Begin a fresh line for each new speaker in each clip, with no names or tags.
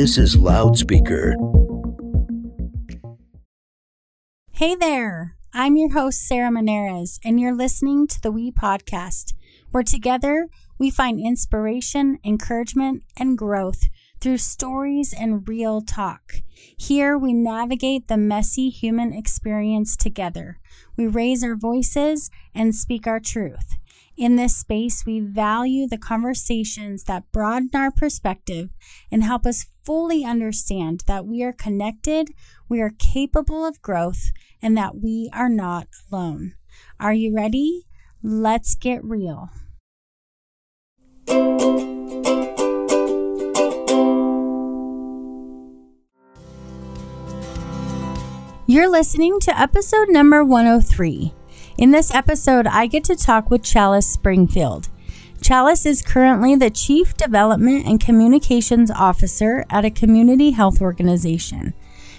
This is Loudspeaker.
Hey there. I'm your host, Sarah Menarez, and you're listening to the We Podcast, where together we find inspiration, encouragement, and growth through stories and real talk. Here we navigate the messy human experience together. We raise our voices and speak our truth. In this space, we value the conversations that broaden our perspective and help us fully understand that we are connected, we are capable of growth, and that we are not alone. Are you ready? Let's get real. You're listening to episode number 103. In this episode, I get to talk with Chalice Springfield. Chalice is currently the Chief Development and Communications Officer at a community health organization.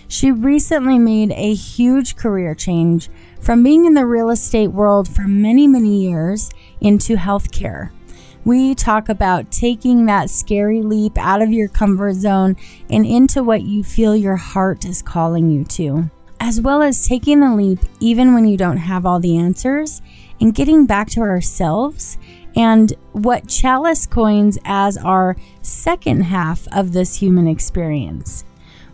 She recently made a huge career change from being in the real estate world for many, many years into healthcare. We talk about taking that scary leap out of your comfort zone and into what you feel your heart is calling you to as well as taking the leap even when you don't have all the answers and getting back to ourselves and what Chalice coins as our second half of this human experience.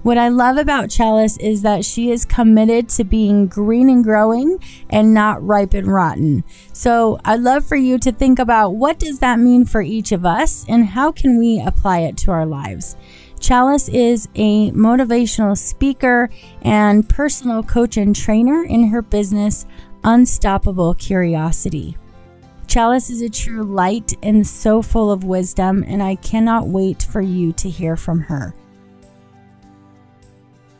What I love about Chalice is that she is committed to being green and growing and not ripe and rotten. So I'd love for you to think about what does that mean for each of us and how can we apply it to our lives. Chalice is a motivational speaker and personal coach and trainer in her business, Unstoppable Curiosity. Chalice is a true light and so full of wisdom, and I cannot wait for you to hear from her.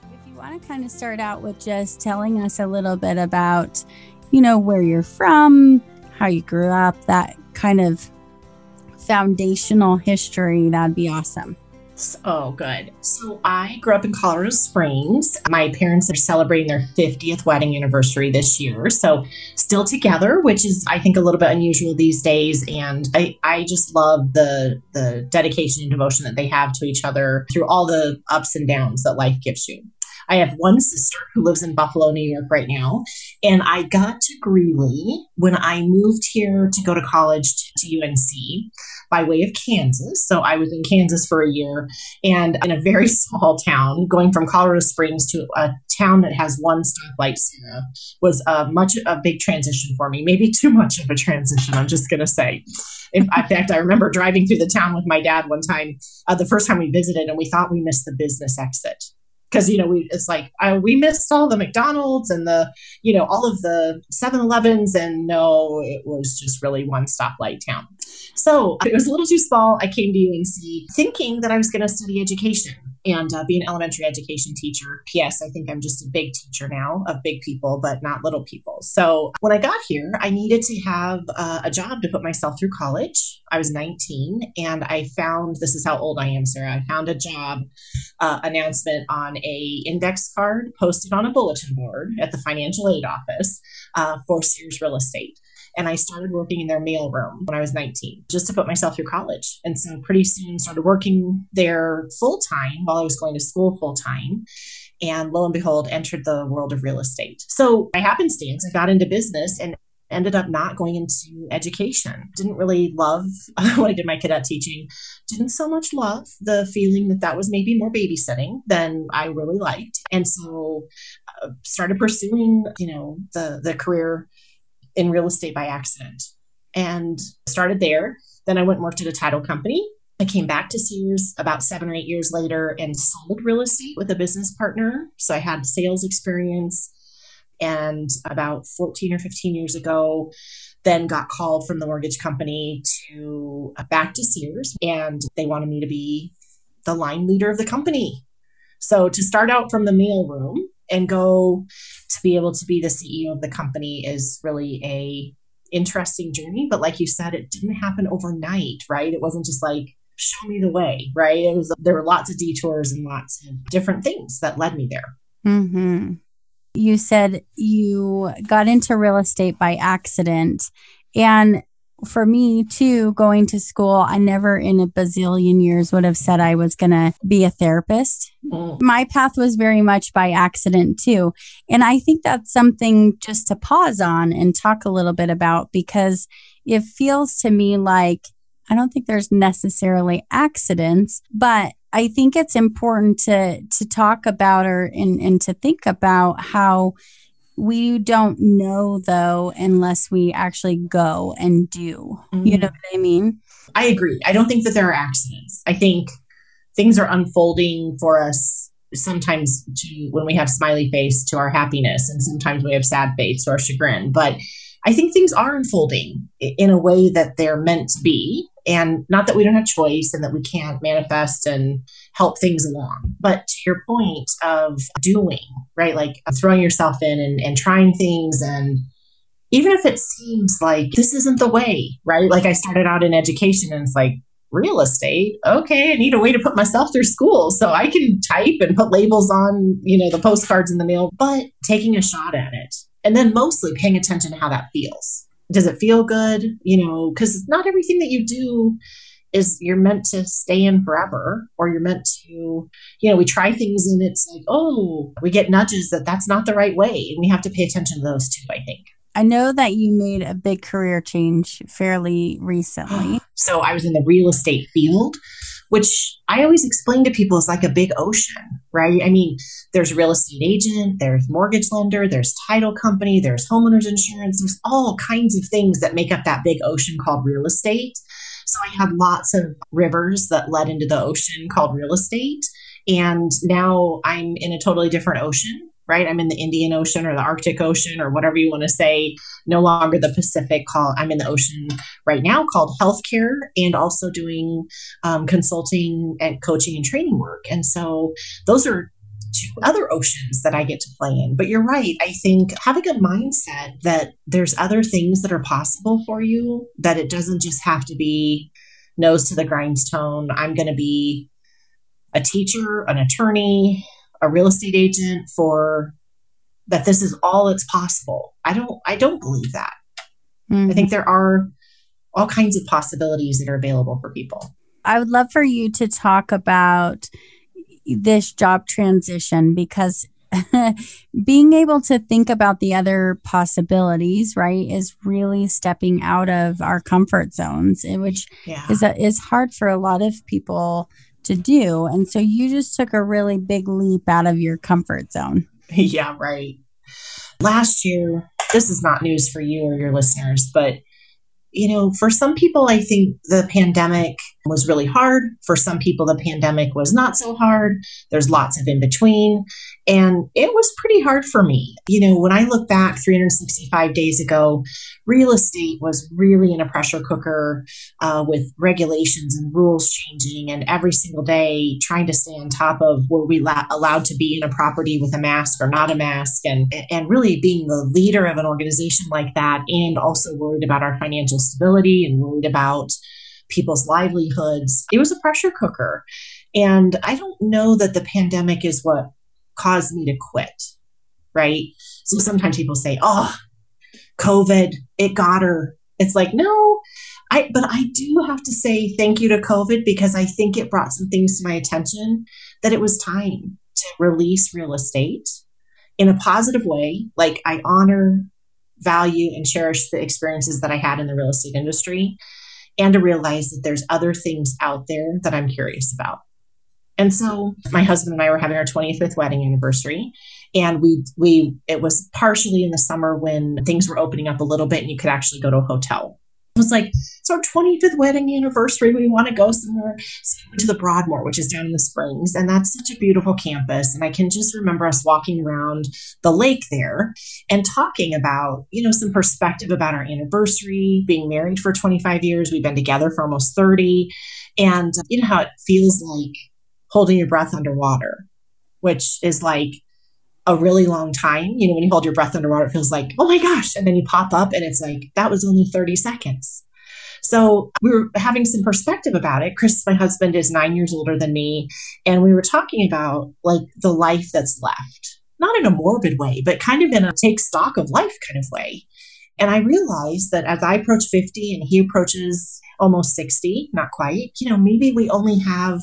If you want to kind of start out with just telling us a little bit about, you know, where you're from, how you grew up, that kind of foundational history, that'd be awesome.
Oh, good. So I grew up in Colorado Springs. My parents are celebrating their 50th wedding anniversary this year. So still together, which is I think a little bit unusual these days. And I, I just love the the dedication and devotion that they have to each other through all the ups and downs that life gives you. I have one sister who lives in Buffalo, New York right now. And I got to Greeley when I moved here to go to college to, UNC by way of Kansas. So I was in Kansas for a year and in a very small town, going from Colorado Springs to a town that has one stoplight, Sarah, was a much a big transition for me. Maybe too much of a transition, I'm just going to say. In, in, fact, I remember driving through the town with my dad one time, uh, the first time we visited, and we thought we missed the business exit because you know we it's like I, we missed all the mcdonald's and the you know all of the 7-elevens and no it was just really one stoplight town. So it was a little too small. I came to unc thinking that i was going to study education and uh, be an elementary education teacher. P.S. I think I'm just a big teacher now of big people, but not little people. So when I got here, I needed to have uh, a job to put myself through college. I was 19, and I found this is how old I am, Sarah. I found a job uh, announcement on a index card posted on a bulletin board at the financial aid office uh, for Sears Real Estate. And I started working in their mailroom when I was 19, just to put myself through college. And so pretty soon started working there full time while I was going to school full time. And lo and behold, entered the world of real estate. So by happenstance, I got into business and ended up not going into education. Didn't really love when I did my cadet teaching. Didn't so much love the feeling that that was maybe more babysitting than I really liked. And so uh, started pursuing, you know, the the career in real estate by accident and started there. Then I went and worked at a title company. I came back to Sears about seven or eight years later and sold real estate with a business partner. So I had sales experience. And about 14 or 15 years ago, then got called from the mortgage company to uh, back to Sears. And they wanted me to be the line leader of the company. So to start out from the mailroom and go to be able to be the CEO of the company is really a interesting journey. But like you said, it didn't happen overnight, right? It wasn't just like show me the way, right? It was there were lots of detours and lots of different things that led me there.
Mm-hmm. You said you got into real estate by accident, and for me too, going to school, I never in a bazillion years would have said I was going to be a therapist. Mm. My path was very much by accident too. And I think that's something just to pause on and talk a little bit about because it feels to me like I don't think there's necessarily accidents, but I think it's important to to talk about or and, and to think about how we don't know though unless we actually go and do. Mm-hmm. You know what I mean?
I agree. I don't think that there are accidents. I think things are unfolding for us sometimes to when we have smiley face to our happiness and sometimes we have sad face to our chagrin. But I think things are unfolding in a way that they're meant to be. And not that we don't have choice and that we can't manifest and help things along. But to your point of doing, right? Like throwing yourself in and, and trying things and even if it seems like this isn't the way, right? Like I started out in education and it's like real estate. Okay, I need a way to put myself through school so I can type and put labels on, you know, the postcards in the mail, but taking a shot at it. And then mostly paying attention to how that feels does it feel good? You know, because not everything that you do is you're meant to stay in forever or you're meant to you know we try things and it's like oh we get nudges that that's not the right way and we have to pay attention to those too i think.
I know that you made a big career change fairly recently.
So i was in the real estate field which I always explain to people is like a big ocean, right? I mean, there's real estate agent, there's mortgage lender, there's title company, there's homeowners insurance, there's all kinds of things that make up that big ocean called real estate. So I had lots of rivers that led into the ocean called real estate. And now I'm in a totally different ocean right? I'm in the Indian Ocean or the Arctic Ocean or whatever you want to say. No longer the Pacific. Call I'm in the ocean right now called healthcare, and also doing um, consulting and coaching and training work. And so those are two other oceans that I get to play in. But you're right. I think having a mindset that there's other things that are possible for you, that it doesn't just have to be nose to the grindstone. I'm going to be a teacher, an attorney, a real estate agent for that this is all it's possible. I don't I don't believe that. Mm-hmm. I think there are all kinds of possibilities that are available for people.
I would love for you to talk about this job transition because being able to think about the other possibilities, right, is really stepping out of our comfort zones, which yeah. is a, is hard for a lot of people to do. And so you just took a really big leap out of your comfort zone.
Yeah, right. Last year, this is not news for you or your listeners, but you know, for some people, I think the pandemic was really hard. For some people, the pandemic was not so hard. There's lots of in between. And it was pretty hard for me. You know, when I look back 365 days ago, real estate was really in a pressure cooker uh, with regulations and rules changing, and every single day trying to stay on top of were we la- allowed to be in a property with a mask or not a mask, and and really being the leader of an organization like that, and also worried about our financial stability and worried about people's livelihoods. It was a pressure cooker. And I don't know that the pandemic is what caused me to quit, right? So sometimes people say, oh, COVID, it got her. It's like, no, I, but I do have to say thank you to COVID because I think it brought some things to my attention that it was time to release real estate in a positive way. Like I honor, value, and cherish the experiences that I had in the real estate industry and to realize that there's other things out there that I'm curious about. And so my husband and I were having our 25th wedding anniversary and we we it was partially in the summer when things were opening up a little bit and you could actually go to a hotel. Was like it's our 25th wedding anniversary. We want to go somewhere. To the Broadmoor, which is down in the Springs, and that's such a beautiful campus. And I can just remember us walking around the lake there and talking about, you know, some perspective about our anniversary, being married for 25 years. We've been together for almost 30, and you know how it feels like holding your breath underwater, which is like a really long time. You know, when you hold your breath underwater, it feels like, oh my gosh. And then you pop up and it's like, that was only 30 seconds. So we were having some perspective about it. Chris, my husband, is nine years older than me. And we were talking about like the life that's left, not in a morbid way, but kind of in a take stock of life kind of way. And I realized that as I approach 50 and he approaches almost 60, not quite, you know, maybe we only have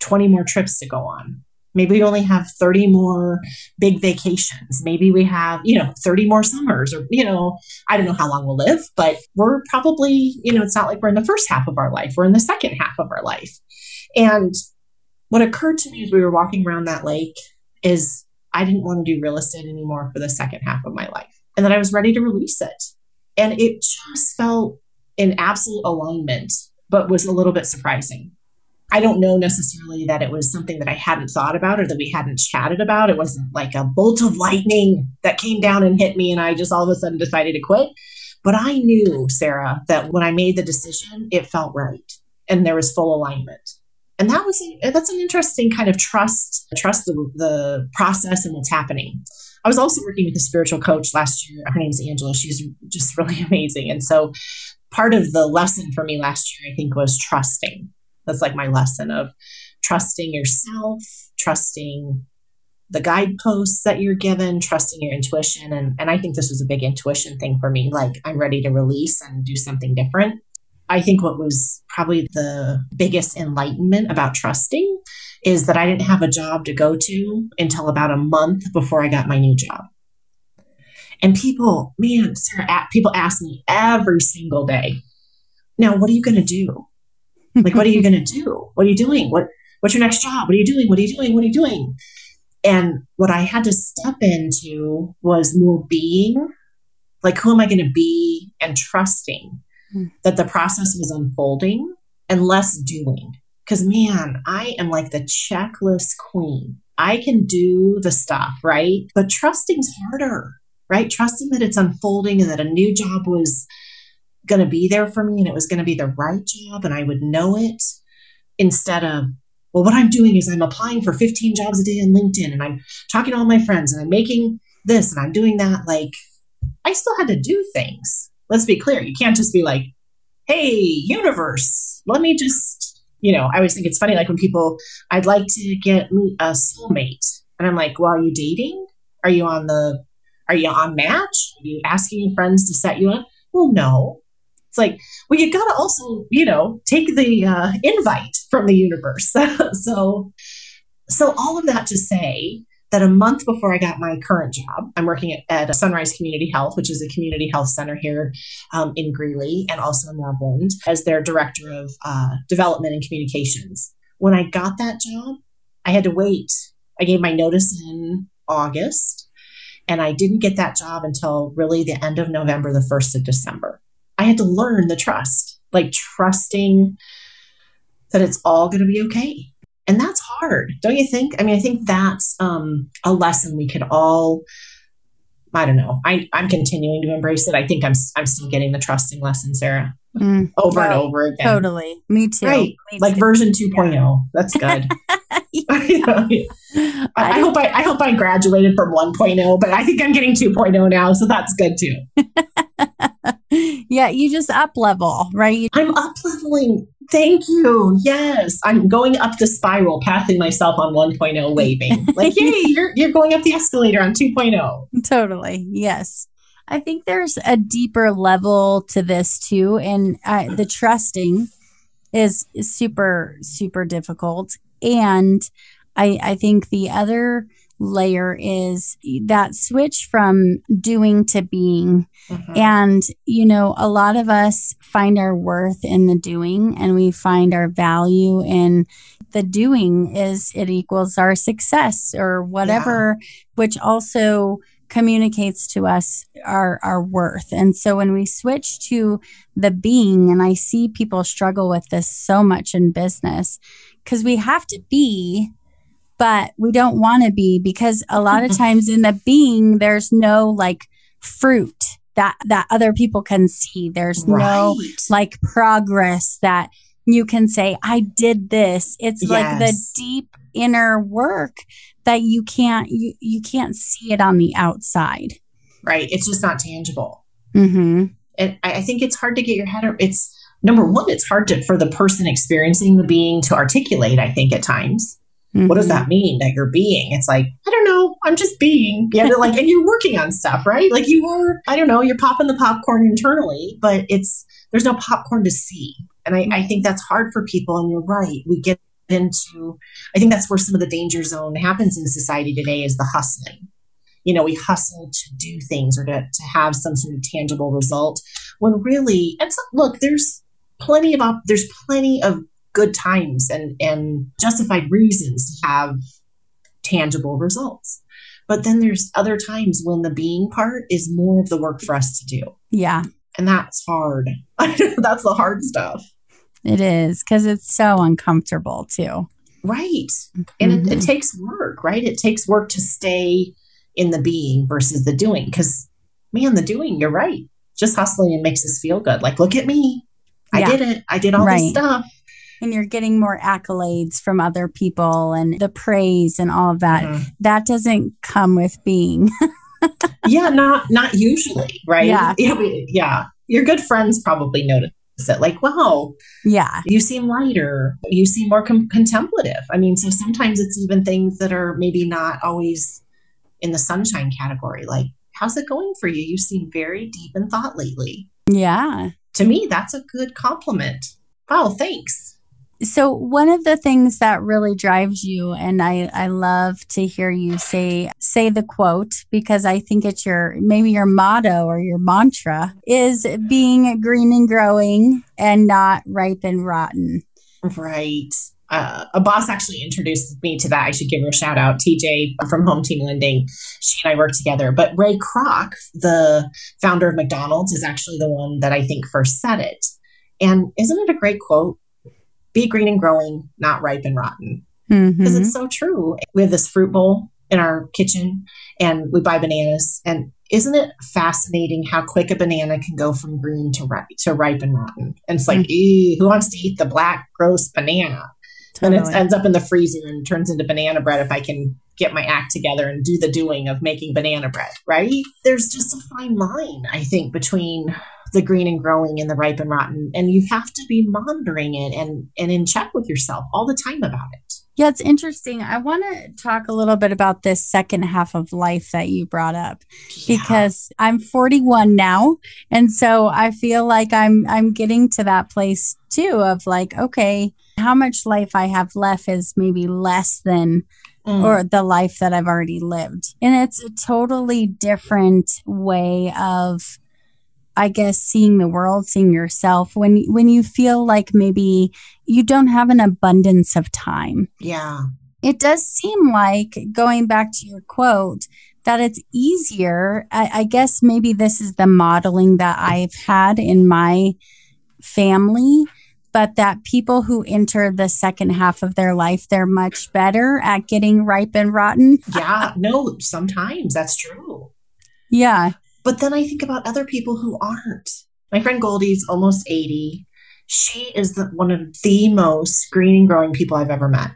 20 more trips to go on. Maybe we only have 30 more big vacations. Maybe we have, you know, 30 more summers or, you know, I don't know how long we'll live, but we're probably, you know, it's not like we're in the first half of our life, we're in the second half of our life. And what occurred to me as we were walking around that lake is I didn't want to do real estate anymore for the second half of my life and that I was ready to release it. And it just felt in absolute alignment, but was a little bit surprising. I don't know necessarily that it was something that I hadn't thought about or that we hadn't chatted about. It wasn't like a bolt of lightning that came down and hit me and I just all of a sudden decided to quit. But I knew, Sarah, that when I made the decision, it felt right and there was full alignment. And that was that's an interesting kind of trust, trust the, the process and what's happening. I was also working with a spiritual coach last year. Her name's Angela. She's just really amazing. And so part of the lesson for me last year, I think, was trusting that's like my lesson of trusting yourself, trusting the guideposts that you're given, trusting your intuition. And, and I think this was a big intuition thing for me. Like, I'm ready to release and do something different. I think what was probably the biggest enlightenment about trusting is that I didn't have a job to go to until about a month before I got my new job. And people, man, Sarah, people ask me every single day, now, what are you going to do? Like, what are you going to do? What are you doing? What What's your next job? What are you doing? What are you doing? What are you doing? And what I had to step into was more being, like, who am I going to be, and trusting mm. that the process was unfolding and less doing. Because, man, I am like the checklist queen. I can do the stuff, right? But trusting's harder, right? Trusting that it's unfolding and that a new job was going to be there for me and it was going to be the right job and I would know it instead of, well, what I'm doing is I'm applying for 15 jobs a day on LinkedIn and I'm talking to all my friends and I'm making this and I'm doing that. Like, I still had to do things. Let's be clear. You can't just be like, hey, universe, let me just, you know, I always think it's funny, like when people, I'd like to get a soulmate. And I'm like, well, are you dating? Are you on the, are you on match? Are you asking your friends to set you up? Well, no. It's like, well, you got to also, you know, take the uh, invite from the universe. so, so all of that to say that a month before I got my current job, I'm working at, at Sunrise Community Health, which is a community health center here um, in Greeley and also in Loveland, as their director of uh, development and communications. When I got that job, I had to wait. I gave my notice in August, and I didn't get that job until really the end of November, the 1st of December. I had to learn the trust, like trusting that it's all going to be okay. And that's hard, don't you think? I mean, I think that's um, a lesson we could all. I don't know. I, I'm continuing to embrace it. I think I'm I'm still getting the trusting lesson, Sarah, mm, over and over again.
Totally. Me too.
Right.
Me
like too. version 2.0. Yeah. That's good. I, I, hope I, I hope I graduated from 1.0, but I think I'm getting 2.0 now, so that's good too.
yeah, you just up level, right?
I'm up leveling. Thank you. Yes, I'm going up the spiral, passing myself on 1.0, waving like, "Yay, you're you're going up the escalator on 2.0."
Totally. Yes. I think there's a deeper level to this too, and uh, the trusting is, is super super difficult. And I I think the other layer is that switch from doing to being. Mm-hmm. And, you know, a lot of us find our worth in the doing and we find our value in the doing is it equals our success or whatever, yeah. which also communicates to us our our worth. And so when we switch to the being and I see people struggle with this so much in business cuz we have to be but we don't want to be because a lot of times in the being there's no like fruit that that other people can see. There's right. no like progress that you can say i did this. It's yes. like the deep inner work that you can't you, you can't see it on the outside.
Right. It's just not tangible. Mm-hmm. and I, I think it's hard to get your head it's number one it's hard to for the person experiencing the being to articulate i think at times What does that mm-hmm. mean that you're being? It's like, I don't know. I'm just being. Yeah, they're like, and you're working on stuff, right? Like you are, I don't know, you're popping the popcorn internally, but it's, there's no popcorn to see. And I, I think that's hard for people. And you're right. We get into, I think that's where some of the danger zone happens in society today is the hustling. You know, we hustle to do things or to, to have some sort of tangible result when really, and so, look, there's plenty of, op- there's plenty of good times and, and justified reasons to have tangible results. But then there's other times when the being part is more of the work for us to do.
Yeah,
And that's hard. that's the hard stuff.
it is because it's so uncomfortable too.
Right. And it, it
Mhm.
takes work, right? It takes work to stay in the being versus the doing. Because, man, the doing, you're right. Just hustling and makes us feel good. Like, look at me. I
Yeah.
did it. I did all
Right.
this stuff.
And you're getting more accolades from other people and the praise and all of that.
Mhm.
That doesn't come with being.
yeah, not not usually, right?
Yeah.
Yeah, we, yeah. Your good friends probably notice it. Like, wow,
yeah.
you seem lighter. You seem more com- contemplative. I mean, so sometimes it's even things that are maybe not always in the sunshine category. Like, how's it going for you? You seem very deep in thought lately.
Yeah.
To me, that's a good compliment. Wow, thanks.
So one of the things that really drives you and I I love to hear you say say the quote because I think it's your maybe your motto or your mantra is being green and growing and not ripe and rotten.
Right. Uh, a boss actually introduced me to that. I should give her a shout out. TJ from Home Team Lending. She and I work together. But Ray Kroc, the founder of McDonald's, is actually the one that I think first said it. And isn't it a great quote? Be green and growing, not ripe and rotten. Because
Mhm.
it's so true. We have this fruit bowl in our kitchen and we buy bananas. And isn't it fascinating how quick a banana can go from green to ripe to ripe and rotten? And it's like, ew, who wants to eat the black, gross banana? and it ends up in the freezer and turns into banana bread if I can get my act together and do the doing of making banana bread, right? There's just a fine line, I think, between the green and growing and the ripe and rotten. And you have to be monitoring it and, and in check with yourself all the time about it.
Yeah, it's interesting. I want to talk a little bit about this second half of life that you brought up because I'm 41 now and so I feel like I'm I'm getting to that place too of like okay, how much life I have left is maybe less than
Mm.
or the life that I've already lived. And it's a totally different way of I guess seeing the world, seeing yourself when when you feel like maybe you don't have an abundance of time.
yeah.
It does seem like going back to your quote that it's easier. I, I guess maybe this is the modeling that I've had in my family, but that people who enter the second half of their life, they're much better at getting ripe and rotten.
Yeah. No, sometimes that's true.
Yeah.
But then I think about other people who aren't. My friend Goldie's almost 80. She is the, one of the most green and growing people I've ever met.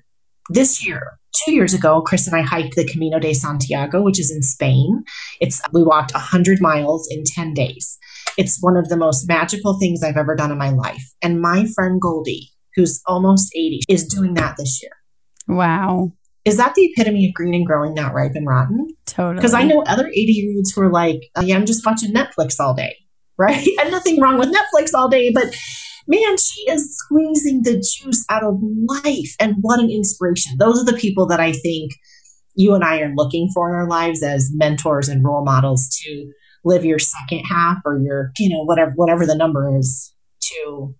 This year, two years ago, Chris and I hiked the Camino de Santiago, which is in Spain. It's we walked 100 miles in 10 days. It's one of the most magical things I've ever done in my life. And my friend Goldie, who's almost 80, is doing that this year.
Wow.
Is that the epitome of green and growing, not ripe and rotten?
Totally.
Because I know other 80 year olds who are like, oh, yeah, I'm just watching Netflix all day, right? and nothing wrong with Netflix all day, but man, she is squeezing the juice out of life. And what an inspiration. Those are the people that I think you and I are looking for in our lives as mentors and role models to live your second half or your, you know, whatever, whatever the number is to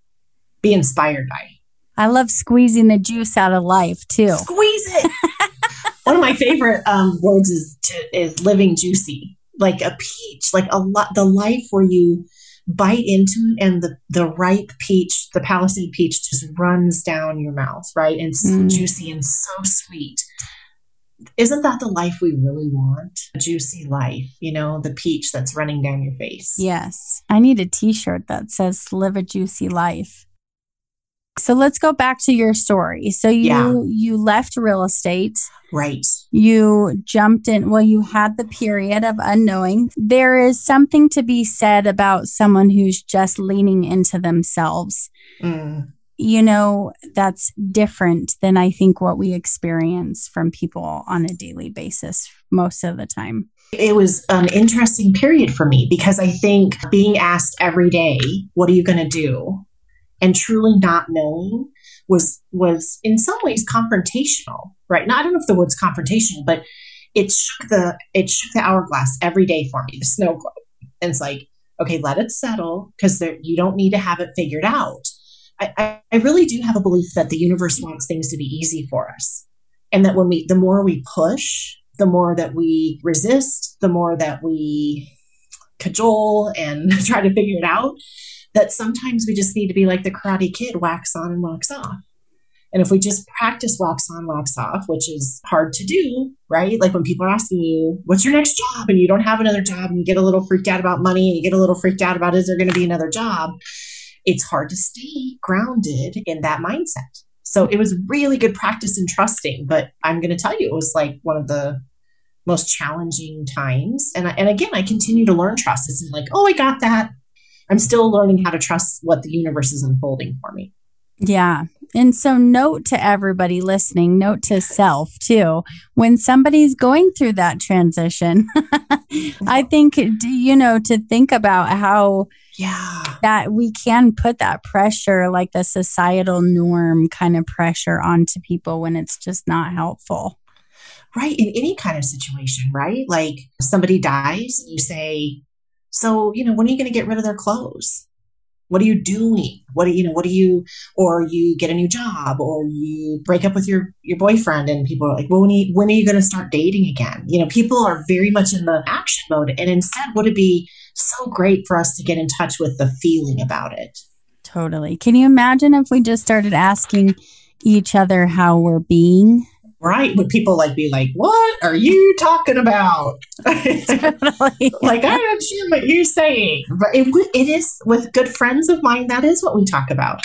be inspired by.
I love squeezing the juice out of life too.
Squeeze it. One of my favorite um, words is to, is living juicy, like a peach, like a lot. The life where you bite into it and the the ripe peach, the Palisade peach, just runs down your mouth, right? And it's
Mm.
juicy and so sweet. Isn't that the life we really want? A juicy life, you know, the peach that's running down your face.
Yes. I need a t shirt that says live a juicy life. So let's go back to your story. So you
Yeah.
you left real estate.
Right.
You jumped in well you had the period of unknowing. There is something to be said about someone who's just leaning into themselves.
Mm.
you know, that's different than I think what we experience from people on a daily basis most of the time.
It was an interesting period for me because I think being asked every day, what are you going to do? And truly not knowing was was in some ways confrontational, right? Now I don't know if the word's confrontational, but it shook the it shook the hourglass every day for me, the snow globe. And it's like, okay, let it settle because you don't need to have it figured out. I, I really do have a belief that the universe wants things to be easy for us. And that when we, the more we push, the more that we resist, the more that we cajole and try to figure it out, that sometimes we just need to be like the karate kid, wax on and wax off. And if we just practice wax on, wax off, which is hard to do, right? Like when people are asking you, what's your next job? And you don't have another job and you get a little freaked out about money and you get a little freaked out about, is there going to be another job? it's hard to stay grounded in that mindset. So it was really good practice in trusting, but I'm going to tell you, it was like one of the most challenging times. And, I, and again, I continue to learn trust. It's like, oh, I got that. I'm still learning how to trust what the universe is unfolding for me.
Yeah. And so, note to everybody listening, note to self too. When somebody's going through that transition, I think, you know, to think about how
yeah
that we can put that pressure like the societal norm kind of pressure onto people when it's just not helpful
right in any kind of situation right like somebody dies you say so you know when are you going to get rid of their clothes what are you doing what do you know what do you or you get a new job or you break up with your your boyfriend and people are like well when are you, when are you going to start dating again you know people are very much in the action mode and instead would it be so great for us to get in touch with the feeling about it.
Totally. Can you imagine if we just started asking each other how we're being?
Right. Would people like be like, what are you talking about? totally. like, I don't understand what you're saying. But it, it is with good friends of mine, that is what we talk about.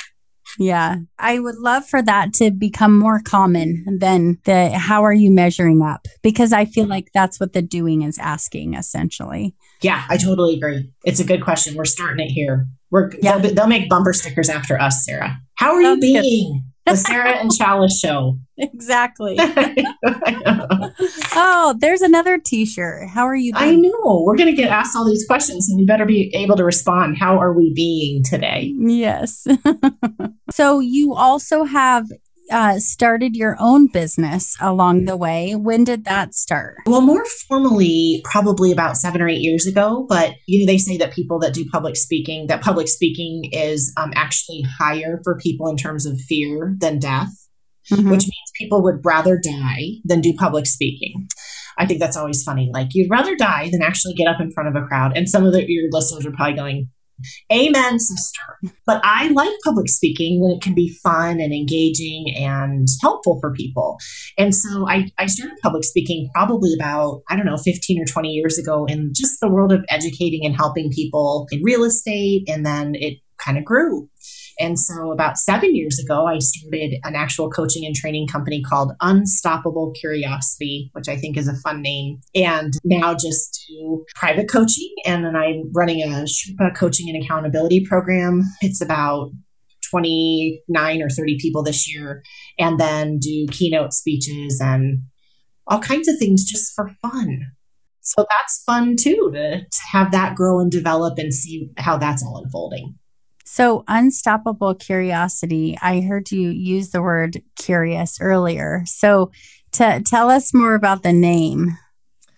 Yeah. I would love for that to become more common than the how are you measuring up? Because I feel like that's what the doing is asking essentially.
Yeah, I totally agree. It's a good question. We're starting it here. We're yeah. they'll, they'll make bumper stickers after us, Sarah. How are that's you being? The Sarah and Chalice show.
Exactly. oh, there's another t-shirt. How are you
being? I know. We're going to get asked all these questions and we better be able to respond. How are we being today?
Yes. so you also have uh, started your own business along the way. When did that start?
Well, more formally, probably about seven or eight years ago. But you know, they say that people that do public speaking, that public speaking is um, actually higher for people in terms of fear than death, mm-hmm. which means people would rather die than do public speaking. I think that's always funny. Like you'd rather die than actually get up in front of a crowd. And some of the, your listeners are probably going, Amen, sister. But I like public speaking when it can be fun and engaging and helpful for people. And so I, I started public speaking probably about, I don't know, 15 or 20 years ago in just the world of educating and helping people in real estate. And then it kind of grew. And so about seven years ago, I started an actual coaching and training company called Unstoppable Curiosity, which I think is a fun name. And now just do private coaching. And then I'm running a coaching and accountability program. It's about 29 or 30 people this year. And then do keynote speeches and all kinds of things just for fun. So that's fun too to, to have that grow and develop and see how that's all unfolding.
So, unstoppable curiosity, I heard you use the word curious earlier. So, to tell us more about the name.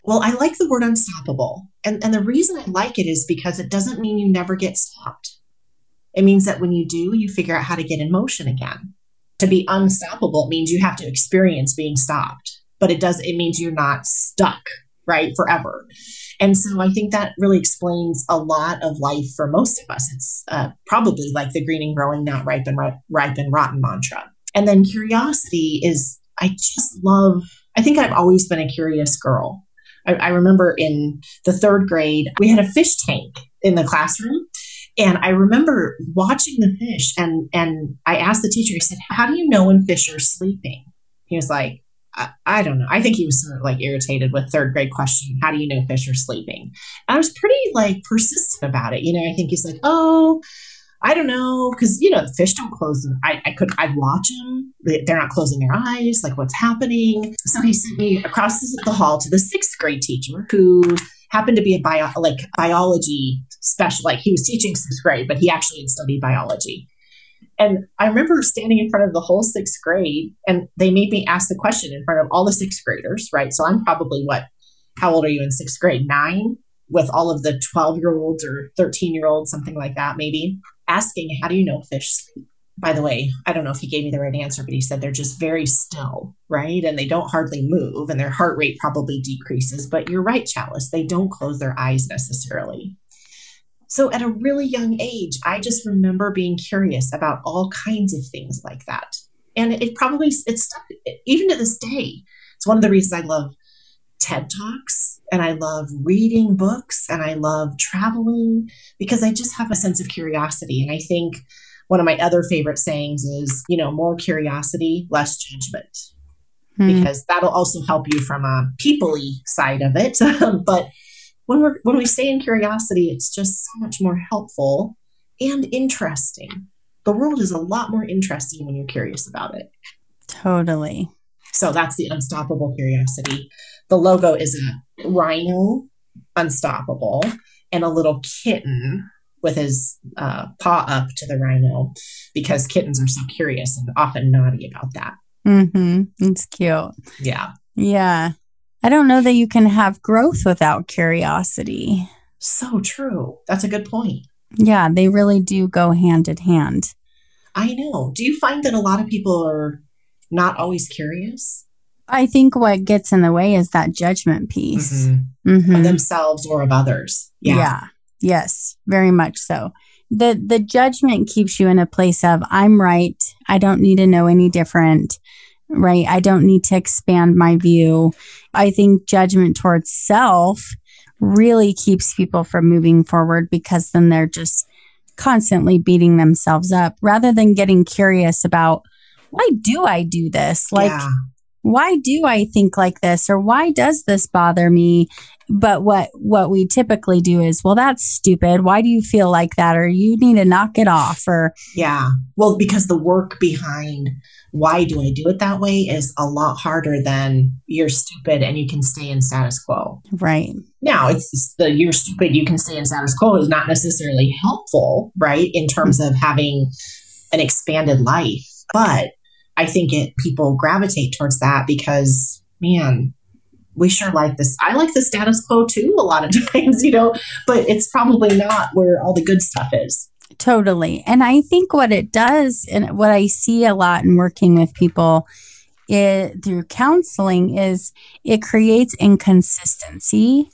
Well, I like the word unstoppable. And, and the reason I like it is because it doesn't mean you never get stopped. It means that when you do, you figure out how to get in motion again. To be unstoppable means you have to experience being stopped, but it does, it means you're not stuck, right, forever. And so I think that really explains a lot of life for most of us. It's uh, probably like the green and growing, not ripe and ripe and rotten mantra. And then curiosity is, I just love, I think I've always been a curious girl. I, I remember in the third grade, we had a fish tank in the classroom. And I remember watching the fish and and I asked the teacher, I said, How do you know when fish are sleeping? He was like, I, don't know. I think he was sort of like irritated with third grade question. How do you know fish are sleeping? And I was pretty like persistent about it. You know, I think he's like, oh, I don't know, because you know the fish don't close. Them. I, I could I'd watch them. They're not closing their eyes. Like what's happening? So he sent me across the hall to the sixth grade teacher who happened to be a bio like biology special. Like he was teaching sixth grade, but he actually had studied biology. And I remember standing in front of the whole sixth grade, and they made me ask the question in front of all the sixth graders, right? So I'm probably what? How old are you in sixth grade? Nine, with all of the 12 year olds or 13 year olds, something like that, maybe asking, How do you know fish sleep? By the way, I don't know if he gave me the right answer, but he said they're just very still, right? And they don't hardly move, and their heart rate probably decreases. But you're right, Chalice, they don't close their eyes necessarily. So at a really young age, I just remember being curious about all kinds of things like that. And it probably, it's even to this day, it's one of the reasons I love TED Talks and I love reading books and I love traveling because I just have a sense of curiosity. And I think one of my other favorite sayings is, you know, more curiosity, less judgment. Hmm. Because that'll also help you from a peoply side of it. but when we're when we stay in curiosity, it's just so much more helpful and interesting. The world is a lot more interesting when you're curious about it.
Totally.
So that's the unstoppable curiosity. The logo is a rhino, unstoppable, and a little kitten with his uh, paw up to the rhino because kittens are so curious and often naughty about that.
Mm-hmm. It's cute.
Yeah.
Yeah. I don't know that you can have growth without curiosity.
So true. That's a good point.
Yeah, they really do go hand in hand.
I know. Do you find that a lot of people are not always curious?
I think what gets in the way is that judgment piece mm-hmm.
Mm-hmm. of themselves or of others.
Yeah. yeah. Yes, very much so. The the judgment keeps you in a place of I'm right. I don't need to know any different right? I don't need to expand my view. I think judgment towards self really keeps people from moving forward because then they're just constantly beating themselves up rather than getting curious about why do I do this? Like, yeah. why do I think like this? Or why does this bother me? But what what we typically do is, well, that's stupid. Why do you feel like that? Or you need to knock it off. Or
yeah, well, because the work behind why do I do it that way is a lot harder than you're stupid and you can stay in status quo.
Right.
Now, it's, the you're stupid, you can stay in status quo is not necessarily helpful, right? In terms of having an expanded life. But I think it people gravitate towards that because, man, we sure like this. I like the status quo too, a lot of times, you know, but it's probably not where all the good stuff is.
Totally. And I think what it does, and what I see a lot in working with people it, through counseling, is it creates inconsistency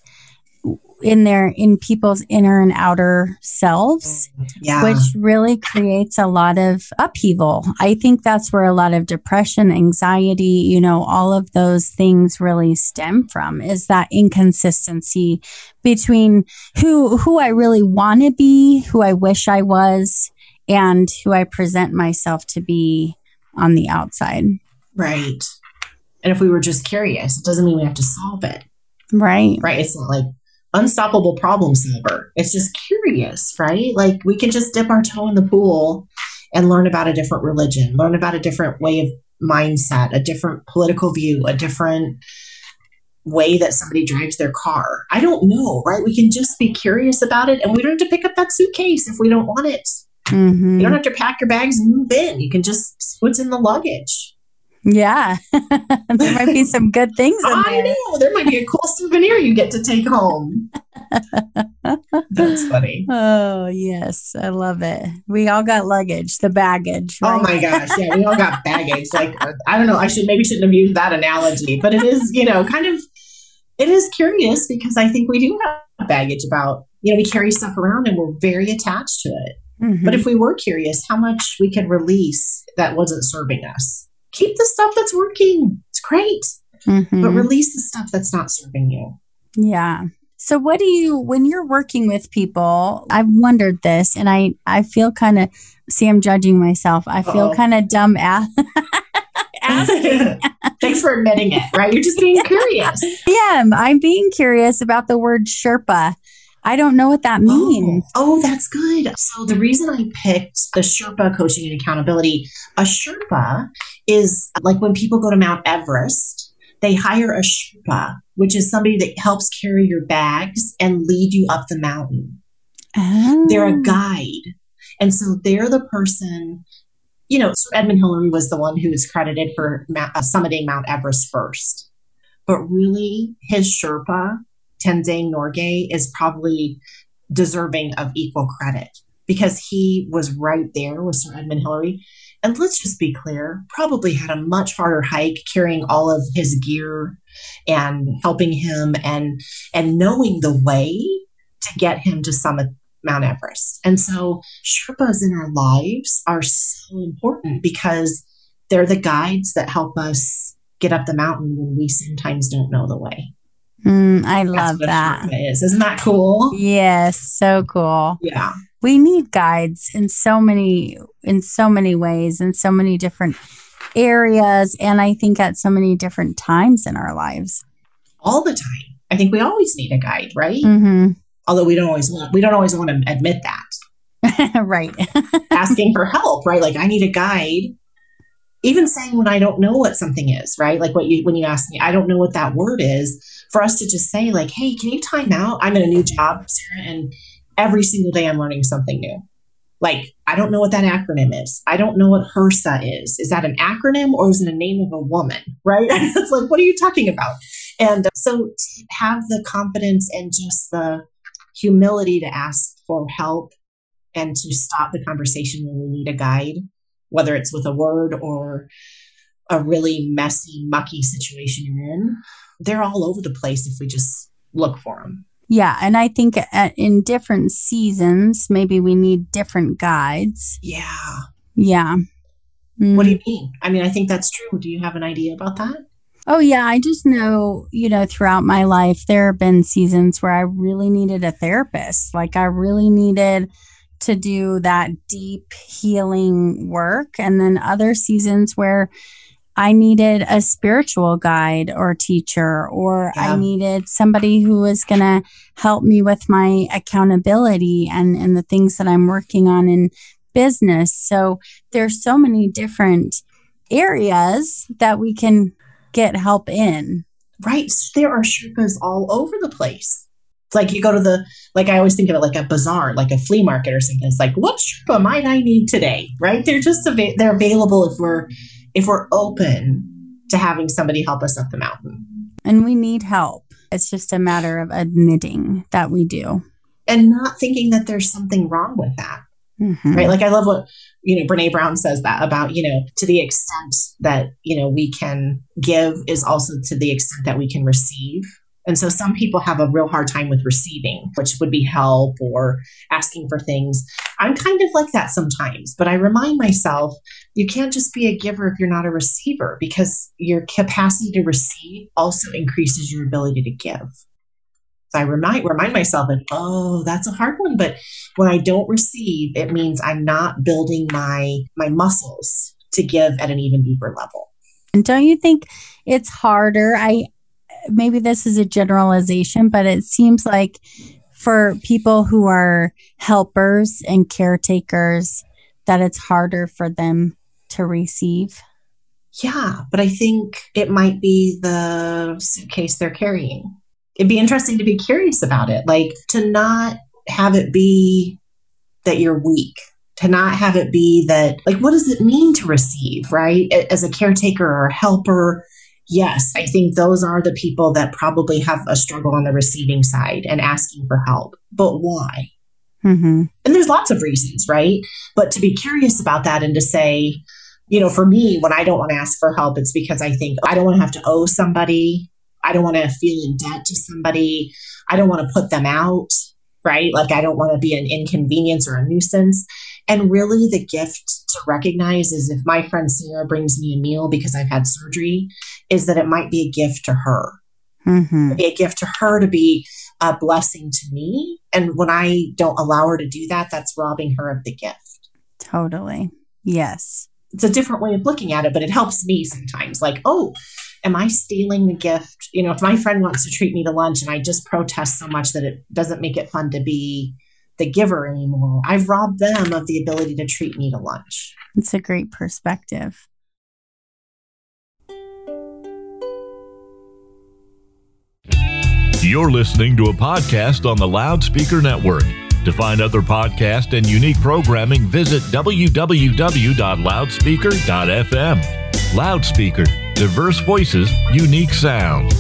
in their in people's inner and outer selves yeah. which really creates a lot of upheaval. I think that's where a lot of depression anxiety you know all of those things really stem from is that inconsistency between who who i really want to be who i wish i was and who i present myself to be on the outside.
Right. And if we were just curious it doesn't mean we have to solve it.
Right.
Right. It's not like unstoppable problem solver. It's just curious, right? Like we can just dip our toe in the pool and learn about a different religion, learn about a different way of mindset, a different political view, a different way that somebody drives their car. I don't know, right? We can just be curious about it and we don't have to pick up that suitcase if we don't want it. Mm-hmm. You don't have to pack your bags and move in. You can just what's in the luggage.
Yeah, there might be some good things.
I know there might be a cool souvenir you get to take home. That's funny.
Oh yes, I love it. We all got luggage, the baggage.
Oh right? Oh my gosh, yeah, we all got baggage. Like I don't know, I should maybe shouldn't have used that analogy, but it is you know kind of it is curious because I think we do have baggage about you know we carry stuff around and we're very attached to it. Mm-hmm. But if we were curious, how much we could release that wasn't serving us keep the stuff that's working. It's great. Mm-hmm. But release the stuff that's not serving you.
Yeah. So what do you when you're working with people, I've wondered this and I I feel kind of see I'm judging myself. I feel kind of dumb at
Thanks for admitting it, right? You're just being curious.
Yeah, I'm being curious about the word Sherpa. I don't know what that means.
Oh, oh, that's good. So the reason I picked the Sherpa coaching and accountability, a Sherpa is like when people go to Mount Everest, they hire a Sherpa, which is somebody that helps carry your bags and lead you up the mountain.
Oh.
They're a guide. And so they're the person, you know, Edmund Hillary was the one who is credited for ma- uh, summiting Mount Everest first. But really, his Sherpa, Tenzing Norgay, is probably deserving of equal credit because he was right there with Sir Edmund Hillary. And let's just be clear, probably had a much harder hike carrying all of his gear and helping him and and knowing the way to get him to summit Mount Everest. And so Sherpas in our lives are so important because they're the guides that help us get up the mountain when we sometimes don't know the way.
Mm, I love
That's what a
that.
Is. Isn't that cool?
Yes, so cool.
Yeah.
We need guides in so many in so many ways in so many different areas and I think at so many different times in our lives.
All the time. I think we always need a guide, right?
Mhm.
Although we don't always want we don't always want to admit that.
right.
asking for help, right? Like I need a guide. Even saying when I don't know what something is, right? Like what you when you ask me, I don't know what that word is. For us to just say, like, hey, can you time out? I'm in a new job, Sarah, and every single day I'm learning something new. Like, I don't know what that acronym is. I don't know what HRSA is. Is that an acronym or is it a name of a woman? Right? it's like, what are you talking about? And so have the confidence and just the humility to ask for help and to stop the conversation when we need a guide, whether it's with a word or a really messy, mucky situation you're in, they're all over the place if we just look for them.
Yeah, and I think at, in different seasons maybe we need different guides.
Yeah.
Yeah.
What do you mm. mean? I mean, I think that's true. Do you have an idea about that?
Oh, yeah. I just know, you know, throughout my life, there have been seasons where I really needed a therapist. Like, I really needed to do that deep healing work. And then other seasons where I needed a spiritual guide or teacher, or
Yeah.
I needed somebody who was going to help me with my accountability and, and the things that I'm working on in business. So there's so many different areas that we can get help in.
Right. There are Sherpas all over the place. It's like you go to the, like I always think of it like a bazaar, like a flea market or something. It's like, what Sherpa might I need today? Right. They're just, ava- they're available if we're, if we're open to having somebody help us up the mountain.
And we need help. It's just a matter of admitting that we do.
And not thinking that there's something wrong with that.
Mhm.
right? Like I love what you know Brene Brown says that about you know to the extent that you know we can give is also to the extent that we can receive. And so some people have a real hard time with receiving, which would be help or asking for things. I'm kind of like that sometimes, but I remind myself you can't just be a giver if you're not a receiver because your capacity to receive also increases your ability to give. So I remind remind myself that oh, that's a hard one, but when I don't receive, it means I'm not building my my muscles to give at an even deeper level.
And don't you think it's harder? I maybe this is a generalization, but it seems like for people who are helpers and caretakers that it's harder for them to receive.
Yeah, but I think it might be the suitcase they're carrying. It'd be interesting to be curious about it, like to not have it be that you're weak, to not have it be that, like, what does it mean to receive, right? As a caretaker or a helper, yes, I think those are the people that probably have a struggle on the receiving side and asking for help. But why?
hmm
and there's lots of reasons, right? But to be curious about that and to say, you know, for me, when I don't want to ask for help, it's because I think I don't want to have to owe somebody. I don't want to feel in debt to somebody. I don't want to put them out, right? Like I don't want to be an inconvenience or a nuisance. And really, the gift to recognize is if my friend Sarah brings me a meal because I've had surgery, is that it might be a gift to her
hmm
be a gift to her to be a blessing to me. And when I don't allow her to do that, that's robbing her of the gift.
Totally. Yes.
it's a different way of looking at it, but it helps me sometimes. Like, oh, am I stealing the gift? You know, if my friend wants to treat me to lunch and I just protest so much that it doesn't make it fun to be the giver anymore, I've robbed them of the ability to treat me to lunch.
It's a great perspective.
You're listening to a podcast on the Loudspeaker Network. To find other podcasts and unique programming, visit www.loudspeaker.fm. Loudspeaker, diverse voices, unique sound.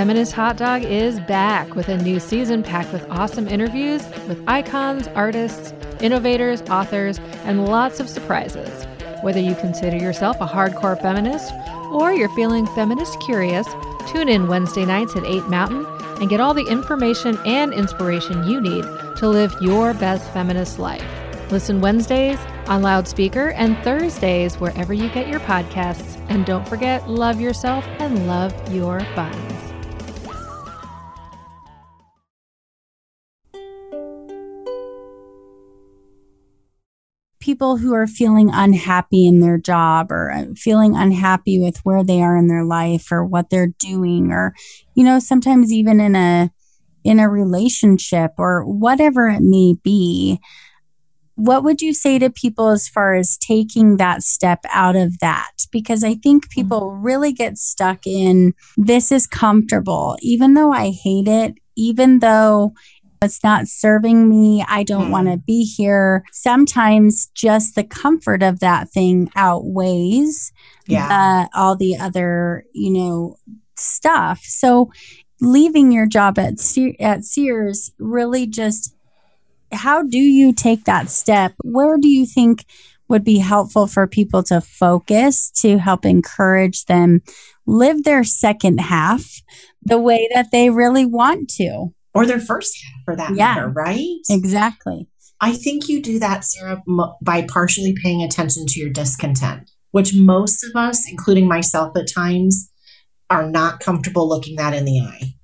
Feminist Hot Dog is back with a new season packed with awesome interviews with icons, artists, innovators, authors, and lots of surprises. Whether you consider yourself a hardcore feminist or you're feeling feminist curious, tune in Wednesday nights at 8 Mountain and get all the information and inspiration you need to live your best feminist life. Listen Wednesdays on loudspeaker and Thursdays wherever you get your podcasts. And don't forget, love yourself and love your buns.
People who are feeling unhappy in their job or uh, feeling unhappy with where they are in their life or what they're doing or you know sometimes even in a in a relationship or whatever it may be what would you say to people as far as taking that step out of that because i think mm-hmm. people really get stuck in this is comfortable even though i hate it even though it's not serving me. I don't mm. want to be here. Sometimes just the comfort of that thing outweighs yeah. all the other, you know, stuff. So leaving your job at Se- at Sears really just how do you take that step? Where do you think would be helpful for people to focus to help encourage them live their second half the way that they really want to?
Or their first half for that yeah, matter, right?
Exactly.
I think you do that, Sarah, by partially paying attention to your discontent, which most of us, including myself at times, are not comfortable looking that in the eye.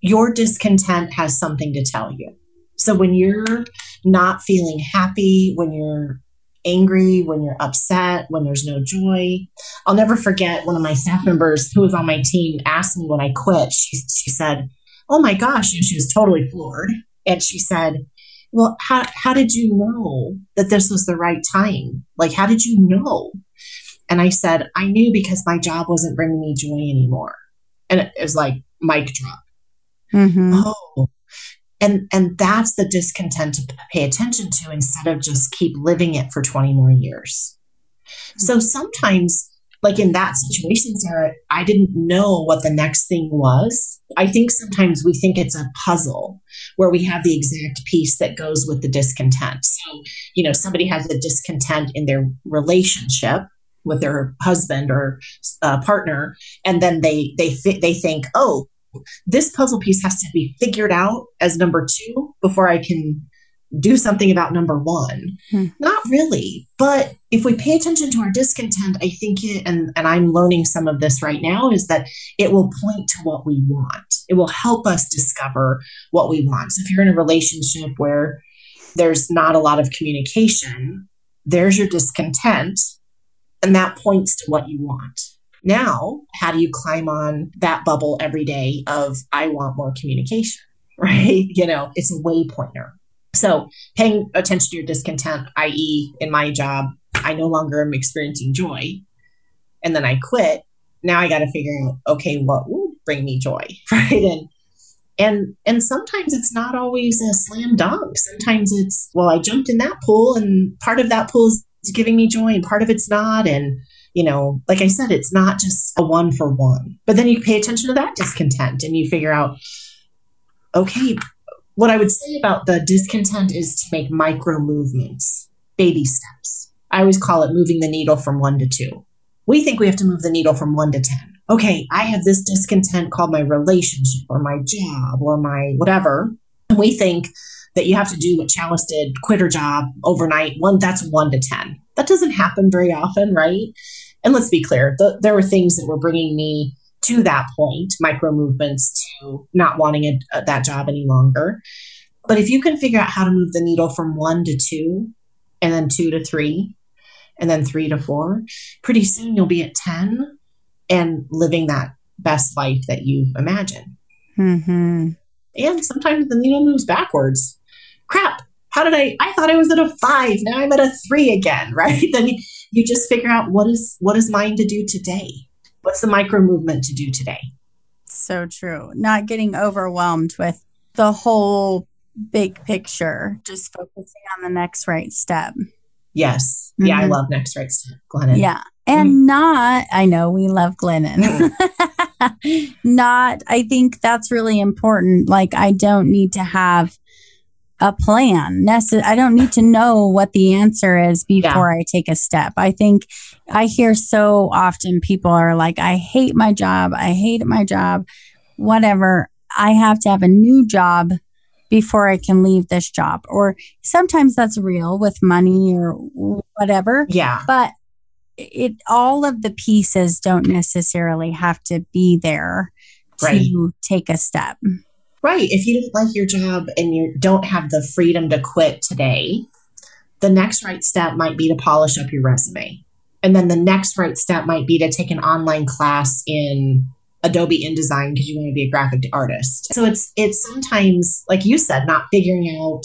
Your discontent has something to tell you. So when you're not feeling happy, when you're angry, when you're upset, when there's no joy. I'll never forget one of my staff members who was on my team asked me when I quit. She, she said, oh my gosh. And she was totally floored. And she said, well, how, how did you know that this was the right time? Like, how did you know? And I said, I knew because my job wasn't bringing me joy anymore. And it was like mic drop. Mm-hmm. Oh, and and that's the discontent to pay attention to instead of just keep living it for 20 more years. Mm-hmm. So sometimes like in that situation, Sarah, I didn't know what the next thing was. I think sometimes we think it's a puzzle where we have the exact piece that goes with the discontent. So, you know, somebody has a discontent in their relationship with their husband or uh, partner, and then they they they think, oh, this puzzle piece has to be figured out as number two before I can do something about number one. Hmm. Not really. But if we pay attention to our discontent, I think it, and, and I'm learning some of this right now, is that it will point to what we want. It will help us discover what we want. So if you're in a relationship where there's not a lot of communication, there's your discontent, and that points to what you want. Now, how do you climb on that bubble every day of, I want more communication? Right? You know, it's a waypointer so paying attention to your discontent, i.e., in my job, I no longer am experiencing joy. And then I quit. Now I got to figure out, okay, what would bring me joy? Right. And and and sometimes it's not always a slam dunk. Sometimes it's, well, I jumped in that pool and part of that pool is giving me joy and part of it's not. And you know, like I said, it's not just a one for one. But then you pay attention to that discontent and you figure out, okay, what I would say about the discontent is to make micro movements, baby steps. I always call it moving the needle from one to two. We think we have to move the needle from one to 10. Okay, I have this discontent called my relationship or my job or my whatever. And we think that you have to do what Chalice did, quit her job overnight. One, that's one to 10. That doesn't happen very often, right? And let's be clear, the, there were things that were bringing me to that point, micro movements to not wanting a, that job any longer. But if you can figure out how to move the needle from one to two, and then two to three, and then three to four, pretty soon you'll be at 10 and living that best life that you've imagined.
Mm-hmm.
And sometimes the needle moves backwards. Crap. How did I I thought I was at a 5. Now I'm at a 3 again, right? then you, you just figure out what is what is mine to do today? What's the micro movement to do today?
So true. Not getting overwhelmed with the whole big picture, just focusing on the next right step.
Yes. Yeah, I
Mhm.
love next right step, Glennon.
Yeah. And not, I know we love Glennon. not, I think that's really important. Like, I don't need to have a plan. I don't need to know what the answer is before I take a step. I think I hear so often people are like, I hate my job. I hate my job. Whatever. I have to have a new job before I can leave this job. Or sometimes that's real with money or whatever
Yeah.
but it all of the pieces don't necessarily have to be there
Right.
to take a step.
Right. If you don't like your job and you don't have the freedom to quit today, the next right step might be to polish up your resume. And then the next right step might be to take an online class in Adobe InDesign because you want to be a graphic artist. So it's it's sometimes like you said, not figuring out,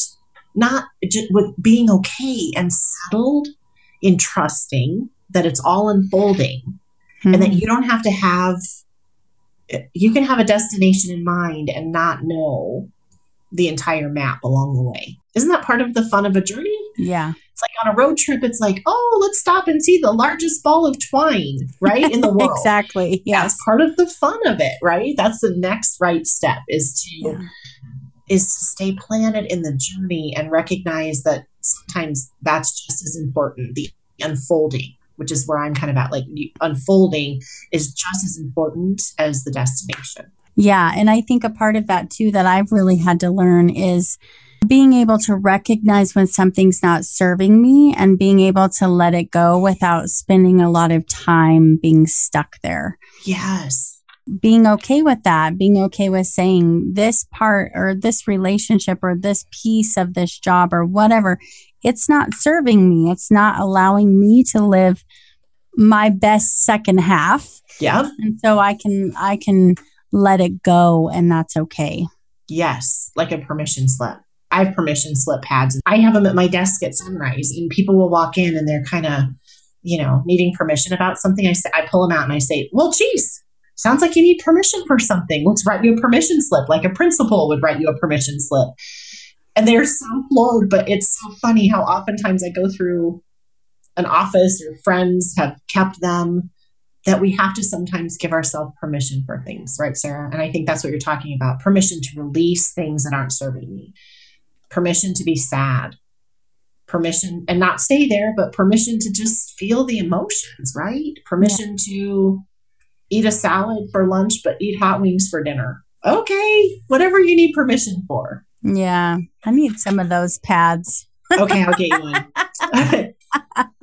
not just with being okay and settled in trusting that it's all unfolding hmm. and that you don't have to have you can have a destination in mind and not know the entire map along the way isn't that part of the fun of a journey
yeah.
it's like on a road trip it's like oh let's stop and see the largest ball of twine right in the world
exactly. Yes.
that's part of the fun of it right that's the next right step is to
Yeah.
is to stay planted in the journey and recognize that sometimes that's just as important the unfolding which is where i'm kind of at like unfolding is just as important as the destination
Yeah. And I think a part of that too that I've really had to learn is being able to recognize when something's not serving me and being able to let it go without spending a lot of time being stuck there.
yes
being okay with that, being okay with saying this part or this relationship or this piece of this job or whatever, it's not serving me. It's not allowing me to live my best second half.
yeah
And so I can I can let it go and that's okay.
yes like a permission slip i have permission slip pads i have them at my desk at sunrise and people will walk in and they're kind of you know needing permission about something i say i pull them out and i say well geez sounds like you need permission for something let's write you a permission slip like a principal would write you a permission slip and they're so floored but it's so funny how oftentimes i go through an office or friends have kept them that we have to sometimes give ourselves permission for things right sarah? And i think that's what you're talking about permission to release things that aren't serving me permission to be sad permission and not stay there but permission to just feel the emotions right? Permission to eat a salad for lunch but eat hot wings for dinner. Okay whatever you need permission for
Yeah. I need some of those pads.
okay i'll get you one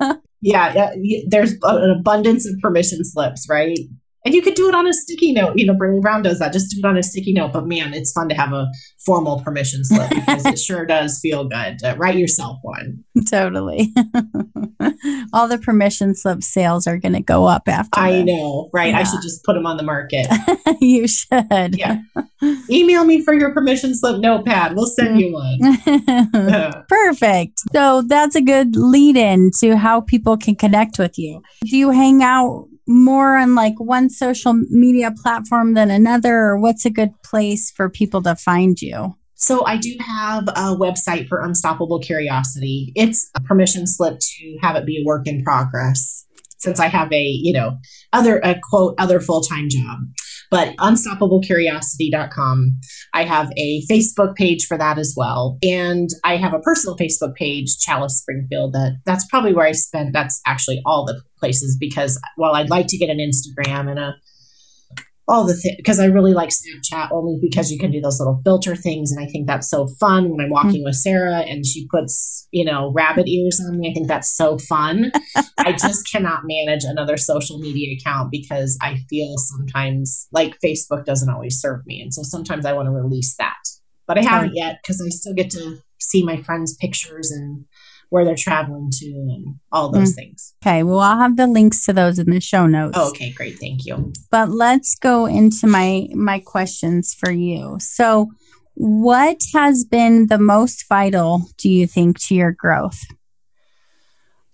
yeah, yeah there's an abundance of permission slips right and you could do it on a sticky note you know Brene Brown does that just do it on a sticky note but man it's fun to have a formal permission slip because it sure does feel good to write yourself one
totally. All the permission slip sales are going to go up after
i know right i should just put them on the market
you should.
Yeah. email me for your permission slip notepad we'll send you one
Perfect. So that's a good lead in to how people can connect with you. Do you hang out more on like one social media platform than another, or what's a good place for people to find you?
So I do have a website for Unstoppable Curiosity. It's a permission slip to have it be a work in progress since I have a, you know, other a quote other full-time job. But unstoppablecuriosity.com. I have a Facebook page for that as well. And I have a personal Facebook page, Chalice Springfield, that that's probably where I spend that's actually all the places because while I'd like to get an Instagram and a all the things because I really like Snapchat only because you can do those little filter things. And I think that's so fun when I'm mm-hmm. walking with Sarah and she puts, you know, rabbit ears on me. I think that's so fun. I just cannot manage another social media account because I feel sometimes like Facebook doesn't always serve me. And so sometimes I want to release that. but I haven't yet because I still get to see my friends' pictures and where they're traveling to and all those mm. things.
Okay. Well, I'll have the links to those in the show notes.
Oh, okay, great. Thank you.
But let's go into my my questions for you. So, what has been the most vital, do you think, to your growth?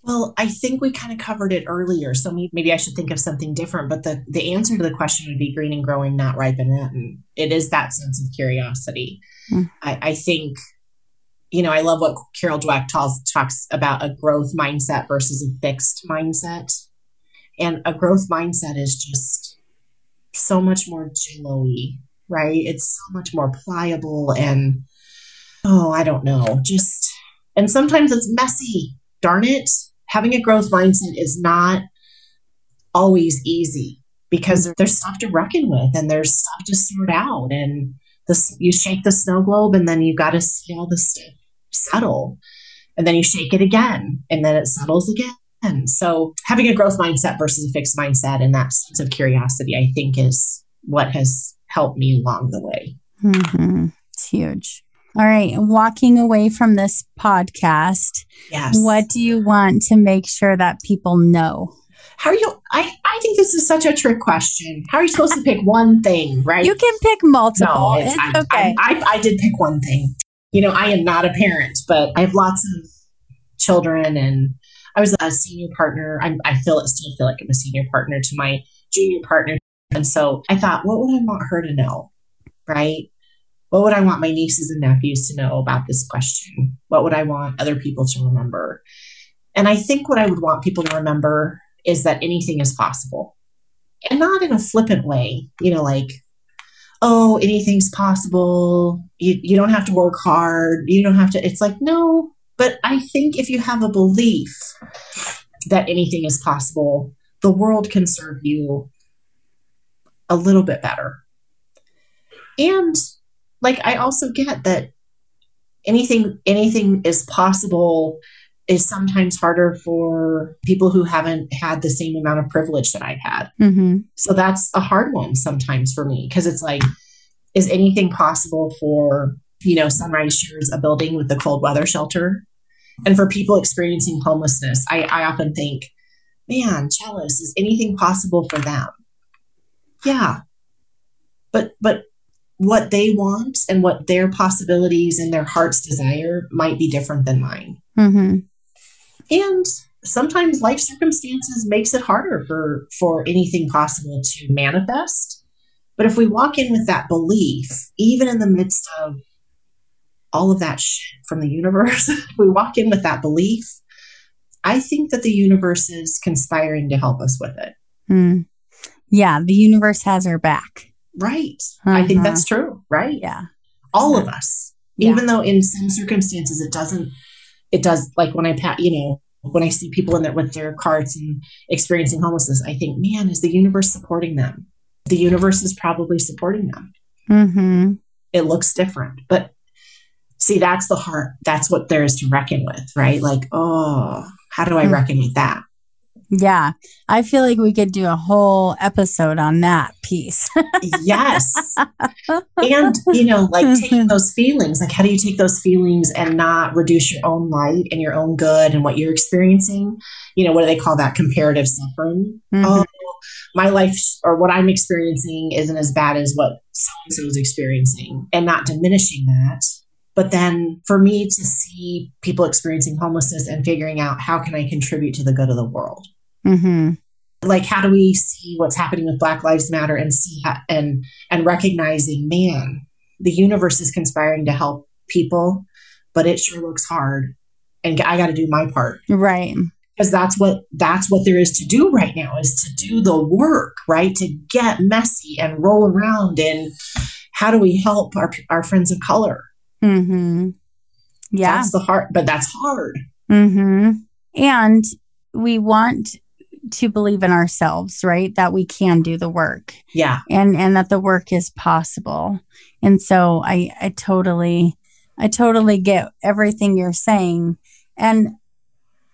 Well, I think we kind of covered it earlier, so maybe I should think of something different. But the the answer to the question would be green and growing, not ripe and rotten. It is that sense of curiosity. Mm. I, I think you know, I love what Carol Dweck talks, talks about a growth mindset versus a fixed mindset. And a growth mindset is just so much more jello-y, right? It's so much more pliable and, oh, I don't know, just, and sometimes it's messy. Darn it. Having a growth mindset is not always easy because there's stuff to reckon with and there's stuff to sort out. And this, you shake the snow globe and then you got to see all the stuff settle. And then you shake it again, and then it settles again. So having a growth mindset versus a fixed mindset and that sense of curiosity, I think, is what has helped me along the way.
Mm-hmm. It's huge. All right. Walking away from this podcast,
yes.
what do you want to make sure that people know?
How are you? I, I think this is such a trick question. How are you supposed to pick one thing, right?
You can pick multiple. No, it's, it's
I,
okay.
I, I, I, did pick one thing you know, I am not a parent, but I have lots of children and I was a senior partner. I'm, I feel still feel like I'm a senior partner to my junior partner. And so I thought, what would I want her to know? Right? What would I want my nieces and nephews to know about this question? What would I want other people to remember? And I think what I would want people to remember is that anything is possible and not in a flippant way, you know, like, oh, anything's possible. You, you don't have to work hard. You don't have to. It's like, no. But I think if you have a belief that anything is possible, the world can serve you a little bit better. And like, I also get that anything anything is possible is sometimes harder for people who haven't had the same amount of privilege that I've had. Mm-hmm. So that's a hard one sometimes for me because it's like, is anything possible for, you know, Sunrise shares a building with the cold weather shelter? And for people experiencing homelessness, I, I often think, man, Chalice, is anything possible for them? Yeah. But, but what they want and what their possibilities and their heart's desire might be different than mine. Mm-hmm and sometimes life circumstances makes it harder for for anything possible to manifest but if we walk in with that belief even in the midst of all of that shit from the universe we walk in with that belief i think that the universe is conspiring to help us with it
mm. yeah the universe has our back
right uh-huh. i think that's uh-huh. true right
yeah
all of us yeah. even though in some circumstances it doesn't it does like when I pat, you know, when I see people in there with their carts and experiencing homelessness, I think, man, is the universe supporting them? The universe is probably supporting them. Mm-hmm. It looks different, but see, that's the heart. That's what there is to reckon with, right? Like, oh, how do I mm-hmm. reckon with that?
Yeah, I feel like we could do a whole episode on that piece.
yes. And, you know, like taking those feelings, like how do you take those feelings and not reduce your own light and your own good and what you're experiencing? You know, what do they call that? Comparative suffering. Mm-hmm. Oh, my life or what I'm experiencing isn't as bad as what so and so is experiencing and not diminishing that. But then for me to see people experiencing homelessness and figuring out how can I contribute to the good of the world? Mm-hmm. Like, how do we see what's happening with Black Lives Matter and see how, and and recognizing, man, the universe is conspiring to help people, but it sure looks hard, and I got to do my part,
right?
Because that's what that's what there is to do right now is to do the work, right? To get messy and roll around, and how do we help our our friends of color? Mm-hmm. Yeah, that's the hard, but that's hard.
Mm-hmm. And we want to believe in ourselves, right? That we can do the work.
Yeah.
And and that the work is possible. And so I I totally I totally get everything you're saying. And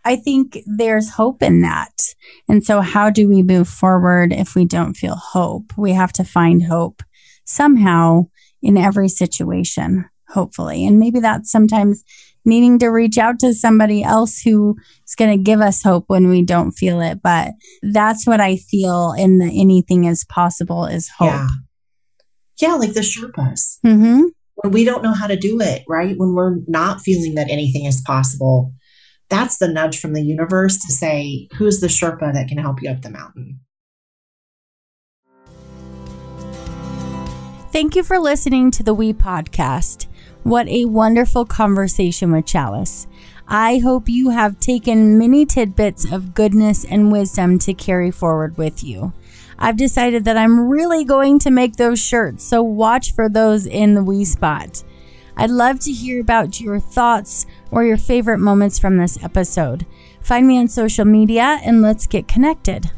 I think there's hope in that. And so how do we move forward if we don't feel hope? We have to find hope somehow in every situation. hopefully. And maybe that's sometimes needing to reach out to somebody else who is going to give us hope when we don't feel it. But that's what I feel in the anything is possible is hope.
Yeah. Yeah, like the Sherpas.
Mm-hmm.
When we don't know how to do it, right? When we're not feeling that anything is possible, that's the nudge from the universe to say, who's the Sherpa that can help you up the mountain?
Thank you for listening to the We Podcast. What a wonderful conversation with Chalice. I hope you have taken many tidbits of goodness and wisdom to carry forward with you. I've decided that I'm really going to make those shirts, so watch for those in the wee Spot. I'd love to hear about your thoughts or your favorite moments from this episode. Find me on social media and let's get connected.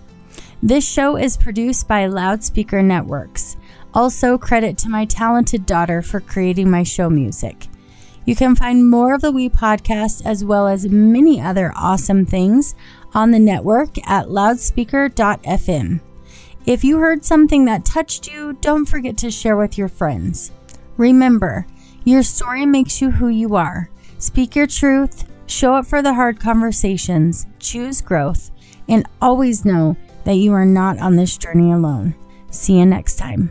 This show is produced by Loudspeaker Networks. Also, credit to my talented daughter for creating my show music. You can find more of the We podcast as well as many other awesome things on the network at loudspeaker.fm. If you heard something that touched you, don't forget to share with your friends. Remember, your story makes you who you are. Speak your truth, show up for the hard conversations, choose growth, and always know that you are not on this journey alone. See you next time.